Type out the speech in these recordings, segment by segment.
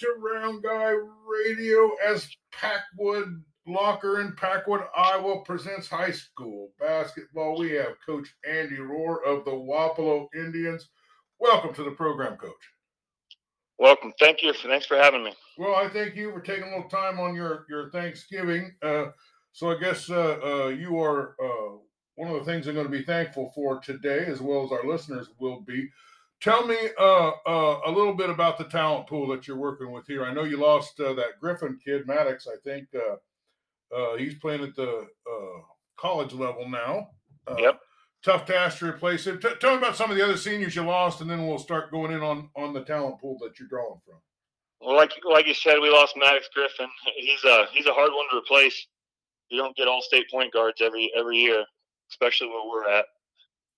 to Round Guy Radio as Packwood Locker in Packwood, Iowa presents high school basketball. We have Coach Andy Rohr of the Wapello Indians. Welcome to the program, Coach. Welcome. Thank you. Thanks for having me. Well, I thank you for taking a little time on your your Thanksgiving. Uh, so I guess uh, uh, you are uh, one of the things I'm going to be thankful for today, as well as our listeners will be. Tell me uh, uh, a little bit about the talent pool that you're working with here. I know you lost that Griffin kid, Maddox. I think he's playing at the college level now. yep tough task to replace him. T- tell me about some of the other seniors you lost, and then we'll start going in on on the talent pool that you're drawing from. Well, like like you said, we lost Maddox Griffin. He's a he's a hard one to replace. You don't get all state point guards every every year, especially where we're at.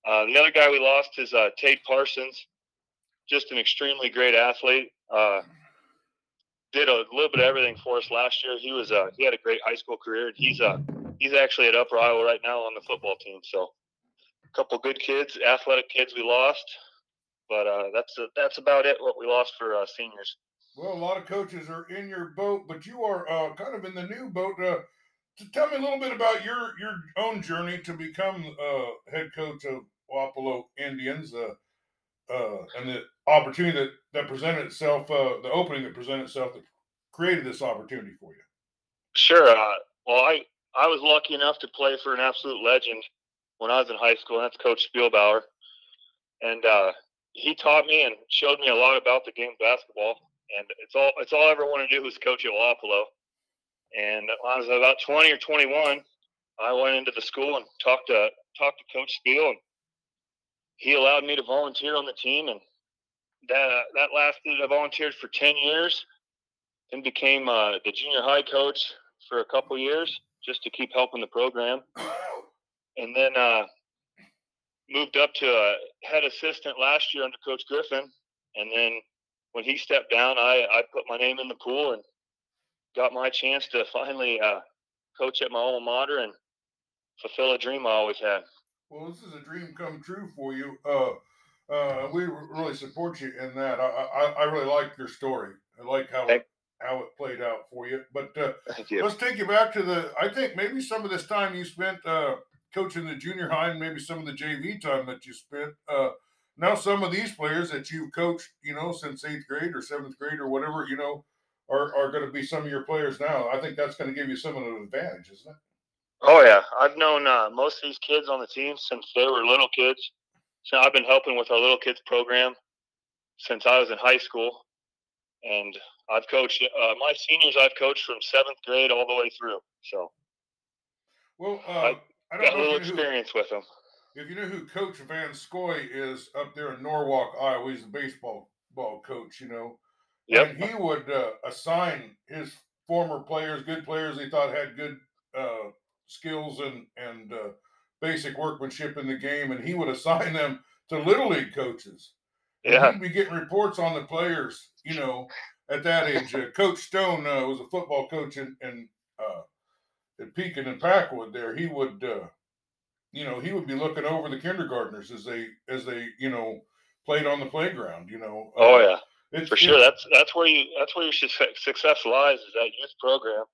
Uh, the other guy we lost is uh, Tate Parsons, just an extremely great athlete. Uh, did a little bit of everything for us last year. He was uh, he had a great high school career, and he's uh, he's actually at Upper Iowa right now on the football team. So a couple good kids, athletic kids we lost, but uh, that's uh, that's about it. What we lost for uh, seniors. Well, a lot of coaches are in your boat, but you are uh, kind of in the new boat. Uh, to tell me a little bit about your your own journey to become uh, head coach of Wapello Indians, uh, uh, and the opportunity that that presented itself, uh, the opening that presented itself that created this opportunity for you. Sure. Uh, well, I I was lucky enough to play for an absolute legend when I was in high school, and that's Coach Spielbauer. And uh, he taught me and showed me a lot about the game of basketball. And it's all it's all I ever wanted to do was coach at Wapello. And when I was about 20 or 21, I went into the school and talked to talked to Coach Spiel, and he allowed me to volunteer on the team. And that uh, that lasted. I volunteered for 10 years, and became uh, the junior high coach for a couple years just to keep helping the program and then uh, moved up to a head assistant last year under Coach Griffin. And then when he stepped down, I, I put my name in the pool and got my chance to finally uh, coach at my alma mater and fulfill a dream I always had. Well, this is a dream come true for you. Uh, uh, we really support you in that. I, I, I really like your story. I like how it, how it played out for you. But uh, you. let's take you back to the. I think maybe some of this time you spent uh, coaching the junior high and maybe some of the JV time that you spent. Uh, now, some of these players that you've coached, you know, since eighth grade or seventh grade or whatever, you know, are, are going to be some of your players now. I think that's going to give you some of an advantage, isn't it? Oh yeah, I've known uh, most of these kids on the team since they were little kids. So I've been helping with our little kids program since I was in high school, and I've coached uh, my seniors. I've coached from seventh grade all the way through. So, well, uh, I don't got know a little experience who, with him. If you know who Coach Van Scoy is up there in Norwalk, Iowa, he's the baseball ball coach. You know, yep. and he would uh, assign his former players, good players he thought had good uh, skills and and uh, basic workmanship in the game, and he would assign them to little league coaches. Yeah, he'd be getting reports on the players. You know, at that age, uh, Coach Stone uh, was a football coach in, in uh, at Pekin and Packwood there, he would, uh, you know, he would be looking over the kindergartners as they, as they, you know, played on the playground. You know. Oh uh, yeah, for sure. That's that's where you that's where your success lies is that youth program.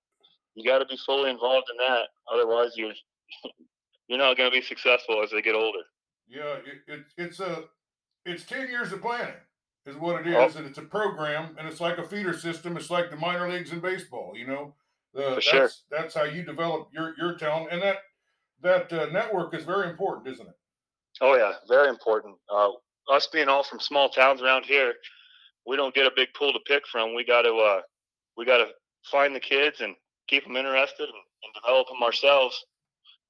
You got to be fully involved in that, otherwise you're you're not going to be successful as they get older. Yeah, it, it, it's a it's ten years of planning is what it is, oh. oh. and it's a program, and it's like a feeder system. It's like the minor leagues in baseball. You know, uh, that's, sure. That's how you develop your your talent, and that that uh, network is very important, isn't it? Oh yeah, very important. Uh, us being all from small towns around here, we don't get a big pool to pick from. We got to uh, we got to find the kids and keep them interested and, and, develop them ourselves.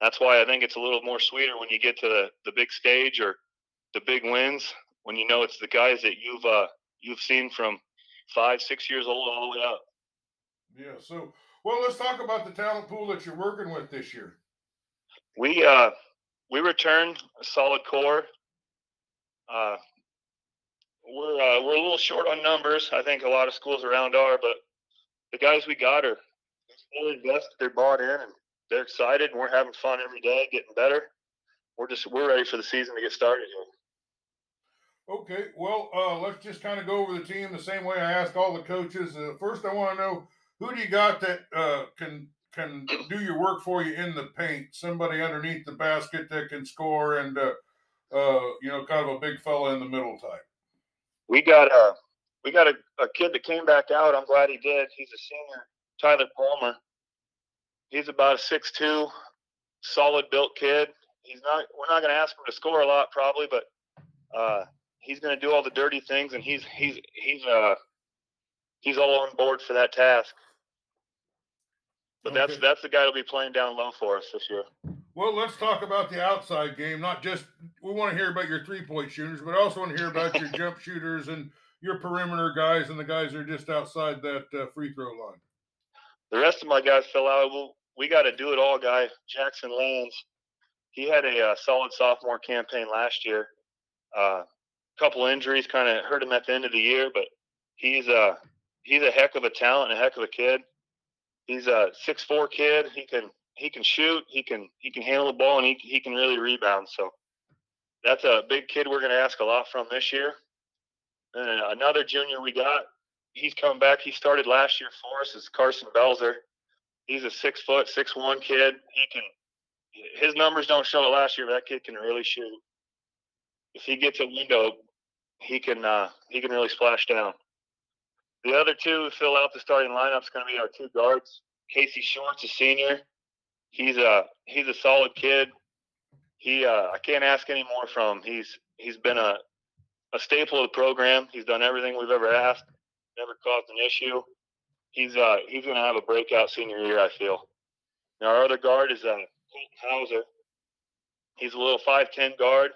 That's why I think it's a little more sweeter when you get to the, the big stage or the big wins when you know it's the guys that you've uh, you've seen from five, six years old all the way up. Yeah. So well, let's talk about the talent pool that you're working with this year. We uh, we return a solid core. Uh, we're uh, we're a little short on numbers. I think a lot of schools around are, but the guys we got are fully invested. They're bought in and they're excited, and we're having fun every day, getting better. We're just we're ready for the season to get started here. Okay, well, uh, let's just kind of go over the team the same way I ask all the coaches. Uh, first, I want to know who do you got that uh, can can do your work for you in the paint? Somebody underneath the basket that can score, and uh, uh, you know, kind of a big fella in the middle type. We got a we got a, a kid that came back out. I'm glad he did. He's a senior, Tyler Palmer. He's about a six two, solid built kid. He's not. We're not going to ask him to score a lot, probably, but uh, he's going to do all the dirty things, and he's he's he's uh he's all on board for that task. But okay. that's that's the guy that'll be playing down low for us this year. Well, let's talk about the outside game. Not just we want to hear about your three point shooters, but I also want to hear about your jump shooters and your perimeter guys and the guys that are just outside that uh, free throw line. The rest of my guys fell out. Well, we got to do it all guy, Jackson Lands. He had a, uh, solid sophomore campaign last year. A uh, couple injuries kind of hurt him at the end of the year, but he's a uh, he's a heck of a talent and a heck of a kid. He's a six four kid. He can he can shoot. He can he can handle the ball and he he can really rebound. So that's a big kid we're going to ask a lot from this year. And another junior we got, he's coming back. He started last year for us. Is Carson Belzer. He's a six foot six one kid. He can his numbers don't show it last year, but that kid can really shoot. If he gets a window, he can uh, he can really splash down. The other two who fill out the starting lineup is going to be our two guards. Casey Shorts, a senior. He's a he's a solid kid. He uh, I can't ask any more from him. He's he's been a a staple of the program. He's done everything we've ever asked. Never caused an issue. He's uh he's to have a breakout senior year. I feel. Now our other guard is uh, Colton Hauser. He's a little five ten guard.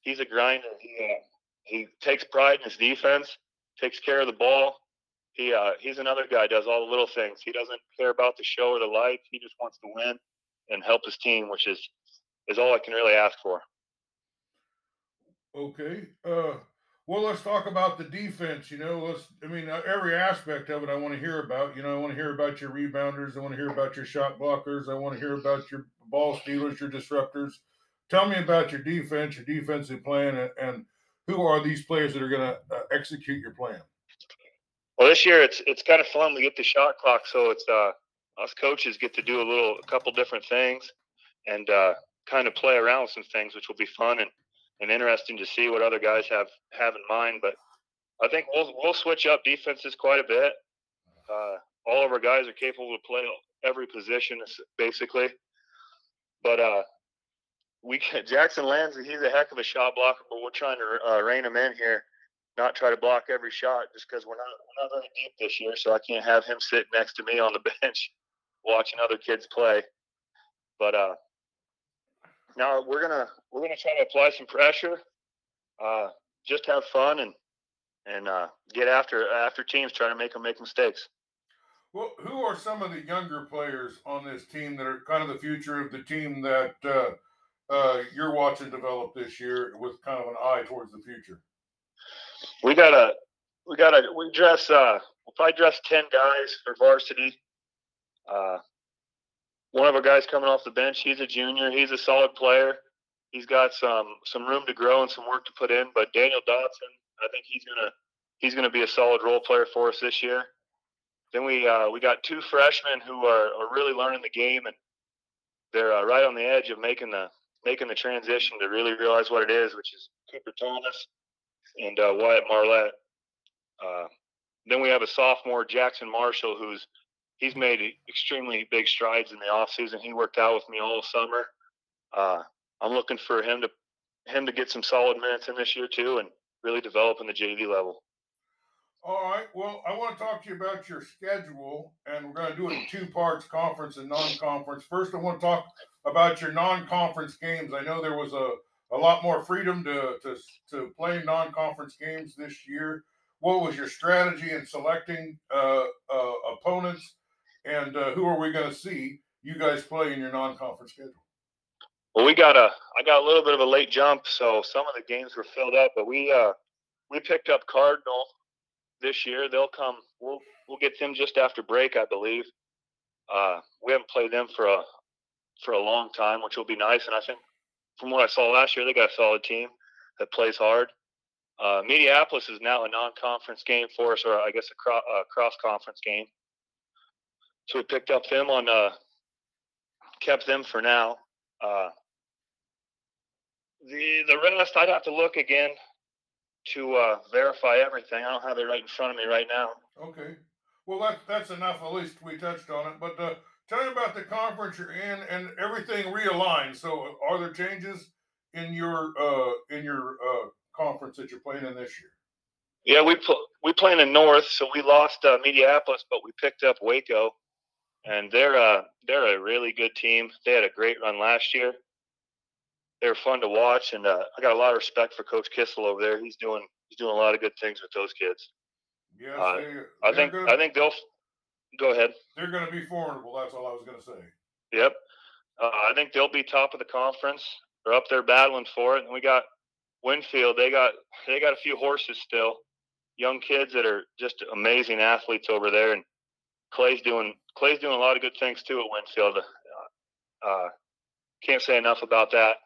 He's a grinder. He uh, he takes pride in his defense. Takes care of the ball he uh, he's another guy does all the little things. He doesn't care about the show or the lights. He just wants to win and help his team, which is is all I can really ask for. Okay. Uh, well, let's talk about the defense. You know, let's. I mean, uh, every aspect of it, I want to hear about. You know, I want to hear about your rebounders. I want to hear about your shot blockers. I want to hear about your ball stealers, your disruptors. Tell me about your defense, your defensive plan, and, who are these players that are going to uh, execute your plan? Well, this year it's it's kind of fun. We get the shot clock, so it's uh, us coaches get to do a little, a couple different things, and uh, kind of play around with some things, which will be fun and, and interesting to see what other guys have have in mind. But I think we'll we'll switch up defenses quite a bit. Uh, all of our guys are capable to play every position, basically. But uh, we Jackson Lands, he's a heck of a shot blocker, but we're trying to uh, rein him in here not try to block every shot just because we're not we're not very deep this year. So I can't have him sit next to me on the bench watching other kids play. But uh, now we're gonna we're gonna try to apply some pressure, uh, just have fun and and uh, get after after teams trying to make them make mistakes. Well, who are some of the younger players on this team that are kind of the future of the team that uh, uh, you're watching develop this year with kind of an eye towards the future? we got a we got a we dress uh we'll probably dress ten guys for varsity. One of our guys coming off the bench, he's a junior, he's a solid player. He's got some some room to grow and some work to put in, but Daniel Dotson, I think he's gonna he's gonna be a solid role player for us this year. Then we uh, we got two freshmen who are, are really learning the game and they're uh, right on the edge of making the making the transition to really realize what it is, which is Cooper Thomas and uh, Wyatt Marlette. Uh, then we have a sophomore, Jackson Marshall, who's he's made extremely big strides in the off season. He worked out with me all summer. Uh, I'm looking for him to him to get some solid minutes in this year too, and really develop in the JV level. All right. Well, I want to talk to you about your schedule, and we're going to do it in two parts: conference and non-conference. First, I want to talk about your non-conference games. I know there was a a lot more freedom to, to, to play non-conference games this year. What was your strategy in selecting uh, uh, opponents, and uh, who are we going to see you guys play in your non-conference schedule? Well, we got a I got a little bit of a late jump, so some of the games were filled up. But we uh, we picked up Cardinal this year. They'll come. We'll we'll get them just after break, I believe. Uh, we haven't played them for a for a long time, which will be nice. And I think from what I saw last year, they got a solid team that plays hard. uh, Mediapolis is now a non-conference game for us, or I guess a, cro- a cross-conference game. So we picked up them on, uh, kept them for now. Uh, the the rest I'd have to look again to uh, verify everything. I don't have it right in front of me right now. Okay. Well, that, that's enough. At least we touched on it. But uh, tell me about the conference you're in and everything realigned. So, are there changes in your uh, in your uh, conference that you're playing in this year? Yeah, we pl- we play in North, so we lost uh, Mediapolis, but we picked up Waco, and they're uh they're a really good team. They had a great run last year. They're fun to watch, and uh, I got a lot of respect for Coach Kissel over there. He's doing he's doing a lot of good things with those kids. Yes, Uh, they, I think gonna, I think they'll go ahead. they're going to be formidable. That's all I was going to say. Yep. Uh, I think they'll be top of the conference. They're up there battling for it. And we got Winfield. They got they got a few horses still. Young kids that are just amazing athletes over there. And Clay's doing Clay's doing a lot of good things too at Winfield. Uh, uh, can't say enough about that.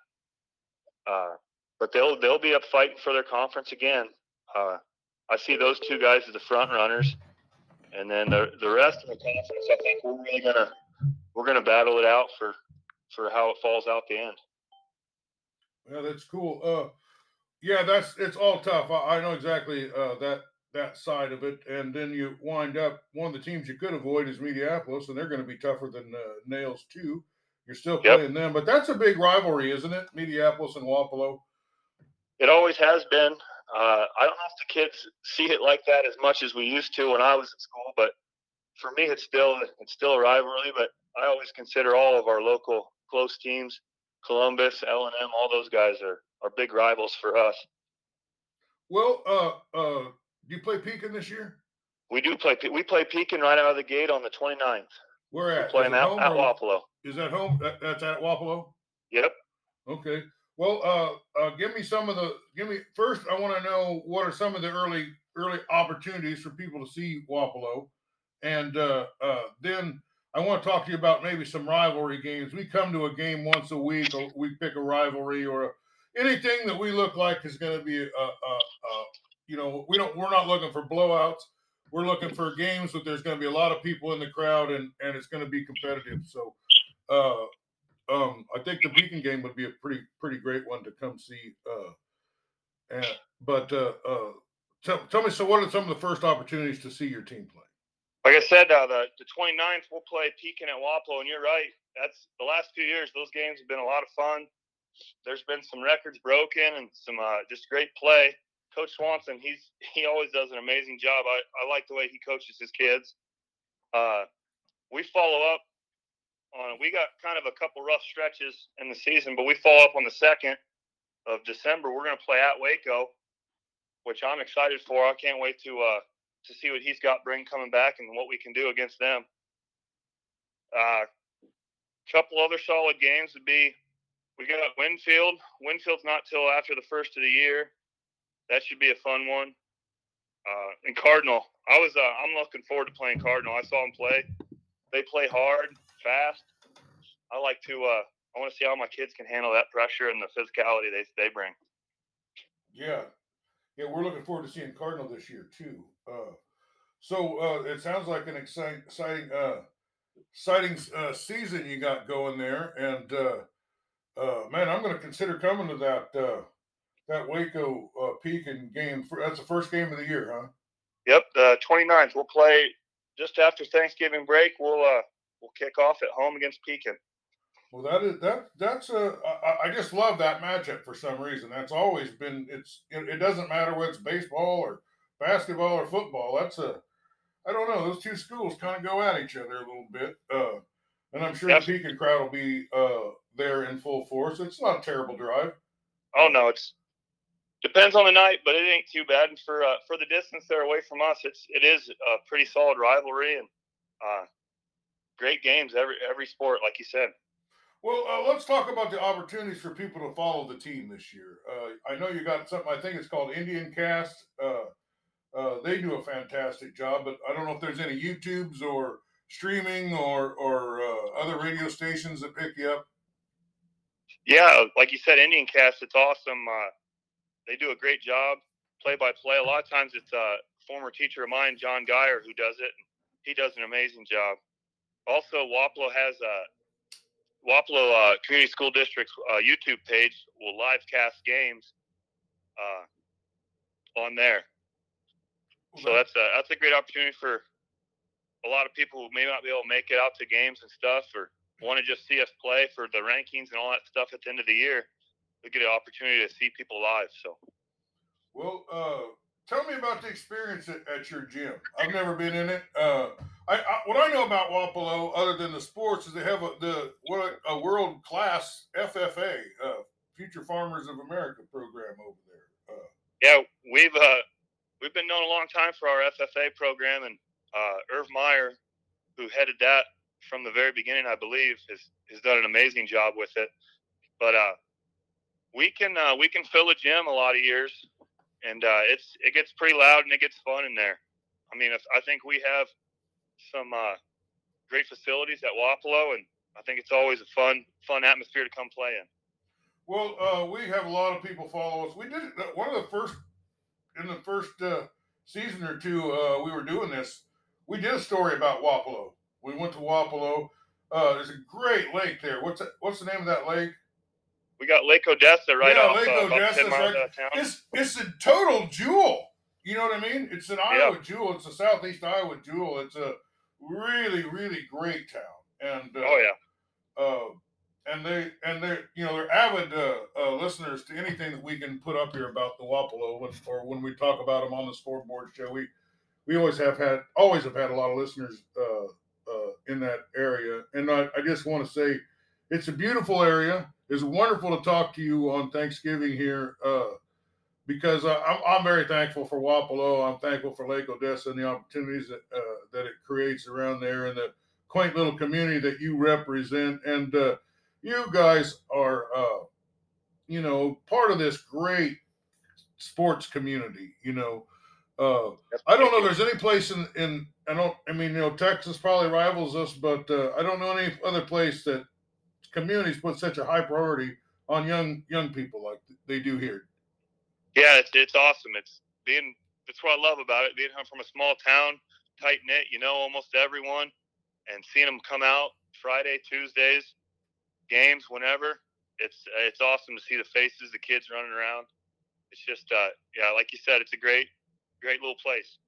Uh, but they'll they'll be up fighting for their conference again. Uh, I see those two guys as the front runners, and then the the rest of the conference. I think we're really gonna we're gonna battle it out for for how it falls out the end. Yeah, that's cool. Uh, yeah, that's it's all tough. I, I know exactly uh, that that side of it, and then you wind up one of the teams you could avoid is Mediapolis, and they're going to be tougher than uh, Nails too. You're still Yep. playing them, but that's a big rivalry, isn't it? Mediapolis and Wapello. It always has been. Uh, I don't know if the kids see it like that as much as we used to when I was at school, but for me, it's still it's still a rivalry. But I always consider all of our local close teams, Columbus, L and M, all those guys are are big rivals for us. Well, uh, uh, do you play Pekin this year? We do play. We play Pekin right out of the gate on the 29th. Where at? play Is them it at Wapello. Is that home? That, that's at Wapello. Yep. Okay. Well, uh, uh, give me some of the. Give me first. I want to know what are some of the early early opportunities for people to see Wapello, and uh, uh, then I want to talk to you about maybe some rivalry games. We come to a game once a week, or we pick a rivalry or a, anything that we look like is going to be a, a, a, you know, we don't. We're not looking for blowouts. We're looking for games that there's going to be a lot of people in the crowd and and it's going to be competitive. So. Uh, um, I think the Pekin game would be a pretty pretty great one to come see. Uh, and but uh, uh, tell, tell me, so what are some of the first opportunities to see your team play? Like I said, uh, the the 29th we'll play Pekin at Wapello, and you're right. That's the last few years. Those games have been a lot of fun. There's been some records broken and some uh, just great play. Coach Swanson, he's he always does an amazing job. I, I like the way he coaches his kids. Uh, we follow up on. We got kind of a couple rough stretches in the season, but we follow up on the second of December. We're going to play at Waco, which I'm excited for. I can't wait to uh, to see what he's got bring coming back and what we can do against them. A uh, couple other solid games would be we got Winfield. Winfield's not till after the first of the year. That should be a fun one. Uh, and Cardinal, I was uh, I'm looking forward to playing Cardinal. I saw them play. They play hard, fast. I like to. Uh, I want to see how my kids can handle that pressure and the physicality they they bring. Yeah, yeah, we're looking forward to seeing Cardinal this year too. Uh, so uh, it sounds like an exciting, exciting, uh, exciting uh, season you got going there, and man, I'm going to consider coming to that that Waco uh, Pekin game. For, that's the first game of the year, huh? Yep, the 29th. We'll play just after Thanksgiving break. We'll uh, we'll kick off at home against Pekin. Well, that is that that's a I, I just love that matchup for some reason. That's always been it's it, it doesn't matter whether it's baseball or basketball or football. That's a I don't know. Those two schools kind of go at each other a little bit. Uh, and I'm sure Yep. the Pekin crowd will be uh, there in full force. It's not a terrible drive. Oh no, it's depends on the night, but it ain't too bad. And for uh, for the distance they're away from us, it's it is a pretty solid rivalry and uh, great games every every sport, like you said. Well, uh, let's talk about the opportunities for people to follow the team this year. Uh, I know you got something. I think it's called Indian Cast. Uh, uh, they do a fantastic job, but I don't know if there's any YouTubes or streaming or or uh, other radio stations that pick you up. Yeah, like you said, Indian Cast, it's awesome. They do a great job. play by play. A lot of times it's a former teacher of mine, John Geyer, who does it. He does an amazing job. Also, Wapello has a Wapello uh, Community School District's uh, YouTube page will live cast games uh, on there. So that's a that's a great opportunity for a lot of people who may not be able to make it out to games and stuff, or want to just see us play for the rankings and all that stuff at the end of the year. We get an opportunity to see people live. So, well, uh, tell me about the experience at, at, your gym. I've never been in it. Uh, I, I, what I know about Wapello, other than the sports, is they have a, the what a world class FFA, uh, Future Farmers of America program over there. Uh, yeah, we've uh, we've been known a long time for our FFA program, and uh, Irv Meyer, who headed that from the very beginning, I believe, has has done an amazing job with it. But uh, we can uh, we can fill a gym a lot of years, and uh, it's it gets pretty loud and it gets fun in there. I mean, I think we have some uh, great facilities at Wapello, and I think it's always a fun fun atmosphere to come play in. Well, uh, we have a lot of people follow us. We did uh, one of the first in the first uh, season or two. Uh, we were doing this. We did a story about Wapello. We went to Wapello. Uh, there's a great lake there. What's what's the name of that lake? We got Lake Odessa right yeah, off Lake uh, Odessa. Right. It's it's a total jewel. You know what I mean? It's an Iowa yep. jewel. It's a southeast Iowa jewel. It's a really really great town. And uh, oh yeah. Uh, and they and they you know they're avid uh, uh, listeners to anything that we can put up here about the Wapello when, or when we talk about them on the scoreboard show. We we always have had always have had a lot of listeners uh, uh in that area, and I, I just want to say it's a beautiful area. It's wonderful to talk to you on Thanksgiving here uh, because I'm, I'm very thankful for Wapello. I'm thankful for Lake Odessa and the opportunities that uh, that it creates around there and the quaint little community that you represent and you guys are, uh, you know, part of this great sports community. You know, uh, I don't know. There's any place in in I don't. I mean, you know, Texas probably rivals us, but uh, I don't know any other place that communities put such a high priority on young young people like they do here. Yeah, it's it's awesome. It's being that's what I love about it. Being home from a small town, tight knit, you know almost everyone, and seeing them come out Friday, Tuesdays, games whenever. It's it's awesome to see the faces, the kids running around. It's just uh, yeah, like you said, it's a great great little place.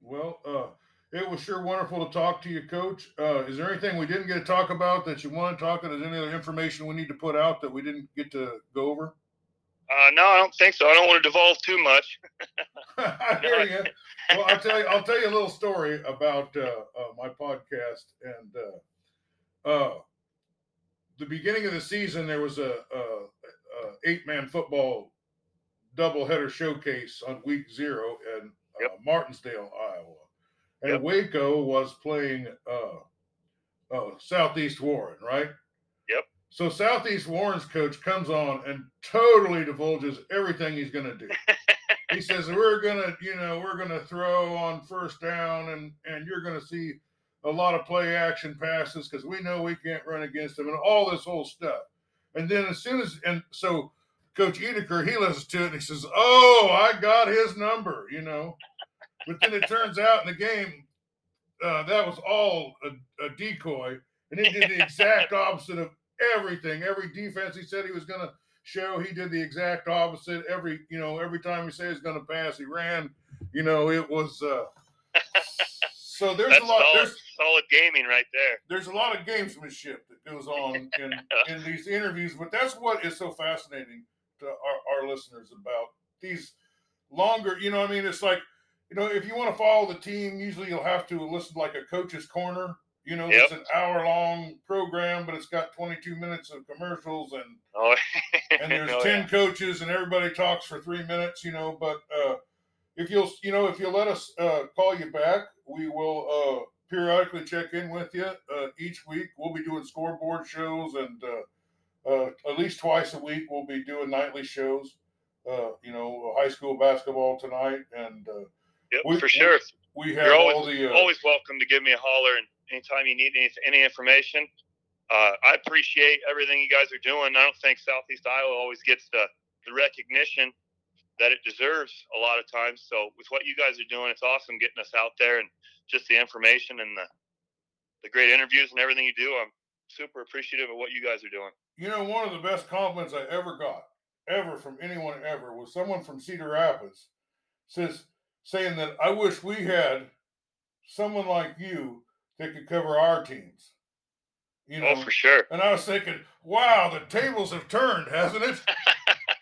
Well, uh, it was sure wonderful to talk to you, Coach. Uh, is there anything we didn't get to talk about that you want to talk about? Is there any other information we need to put out that we didn't get to go over? Uh, no, I don't think so. I don't want to devolve too much. I hear you. Well, I'll tell you. I'll tell you a little story about uh, uh, my podcast, and uh, uh, the beginning of the season, there was a, a, a eight man football doubleheader showcase on week zero in uh, yep. Martinsdale, Iowa, and yep. Waco was playing uh, uh, Southeast Warren, right? Yep. So Southeast Warren's coach comes on and totally divulges everything he's going to do. he says we're gonna, you know, we're gonna throw on first down, and and you're gonna see a lot of play action passes because we know we can't run against them and all this whole stuff. And then as soon as and so Coach Edeker, he listens to it and he says, "Oh, I got his number," you know. But then it turns out in the game uh, that was all a, a decoy, and he did the exact opposite of everything. Every defense he said he was going to show, he did the exact opposite. Every you know, every time he said he's going to pass, he ran. You know, it was. Uh, so there's That's a lot. Solid, there's solid gaming right there. There's a lot of gamesmanship that goes on in, in these interviews, but that's what is so fascinating to our, our listeners about these longer. You know, I mean, it's like you know, if you want to follow the team, usually you'll have to listen to like a coach's corner. You know, yep. it's an hour long program, but it's got 22 minutes of commercials and oh, and there's oh, 10 yeah. coaches and everybody talks for three minutes. You know, but uh, if you'll you know if you'll let us uh, call you back, we will uh, periodically check in with you uh, each week. We'll be doing scoreboard shows, and uh, uh, at least twice a week we'll be doing nightly shows. Uh, you know, high school basketball tonight, and yep, we, for sure. We, we have You're always, the, uh, always welcome to give me a holler, and anytime you need any, any information. Uh, I appreciate everything you guys are doing. I don't think Southeast Iowa always gets the, the recognition that it deserves a lot of times. So with what you guys are doing, it's awesome getting us out there and just the information and the the great interviews and everything you do. I'm super appreciative of what you guys are doing. You know, one of the best compliments I ever got, ever from anyone ever, was someone from Cedar Rapids says saying that I wish we had someone like you that could cover our teams. You know, oh, for sure. And I was thinking, wow, the tables have turned, hasn't it?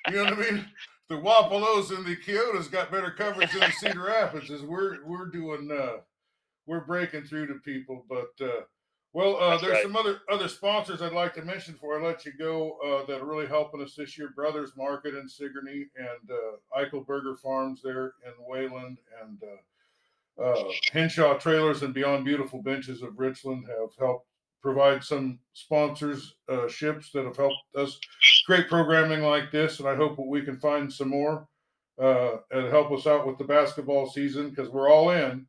you know what I mean? The Wapellos and the Keotas got better coverage than the Cedar Rapids. As we're we're doing, uh, we're breaking through to people. But uh, well, uh, there's right. some other other sponsors I'd like to mention before I let you go uh, that are really helping us this year. Brothers Market in Sigourney and uh, Eichelberger Farms there in Wayland and uh, uh, Henshaw Trailers and Beyond Beautiful Benches of Richland have helped provide some sponsors uh, ships that have helped us create programming like this, and I hope we can find some more uh, and help us out with the basketball season because we're all in,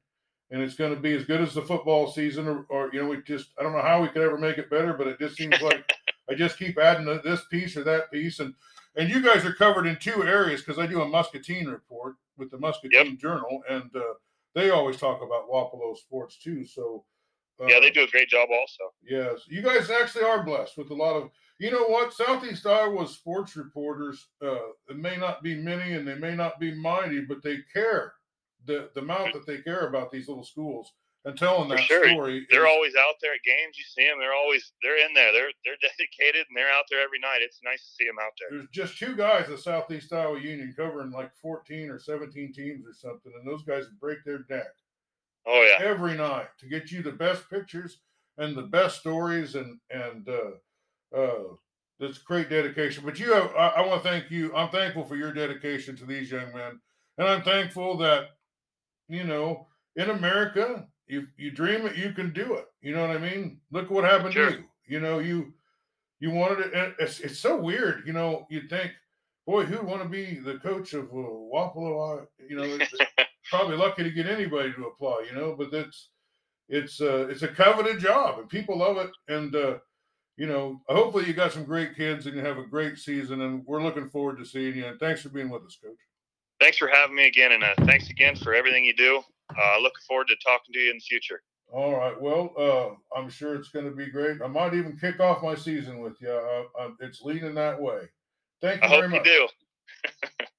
and it's going to be as good as the football season. Or, or, you know, we just I don't know how we could ever make it better, but it just seems like I just keep adding this piece or that piece, and and you guys are covered in two areas because I do a Muscatine report with the Muscatine yep. Journal, and uh, they always talk about Wapello sports too. So yeah, they uh, do a great job also. Yes. You guys actually are blessed with a lot of you know what? Southeast Iowa sports reporters, uh, it may not be many and they may not be mighty, but they care. The the amount that they care about these little schools and telling that sure. story. They're is, always out there at games. You see them. They're always they're in there. They're they're dedicated and they're out there every night. It's nice to see them out there. There's just two guys at Southeast Iowa Union covering like 14 or 17 teams or something, and those guys break their neck. Oh yeah. Every night to get you the best pictures and the best stories and and uh uh that's great dedication. But you have I, I want to thank you. I'm thankful for your dedication to these young men. And I'm thankful that, you know, in America, you you dream it, you can do it. You know what I mean? Look what happened sure. to you. You know, you you wanted it. It's, it's so weird. You know, you think, boy, who'd want to be the coach of uh, Wapello? You know, probably lucky to get anybody to apply, you know, but it's it's uh it's a coveted job and people love it. And uh, you know, hopefully you got some great kids and you have a great season and we're looking forward to seeing you. And thanks for being with us, coach. Thanks for having me again and uh, thanks again for everything you do. Uh looking forward to talking to you in the future. All right. Well, uh, I'm sure it's going to be great. I might even kick off my season with you. Uh, uh, it's leading that way. Thank you I very hope much. you do.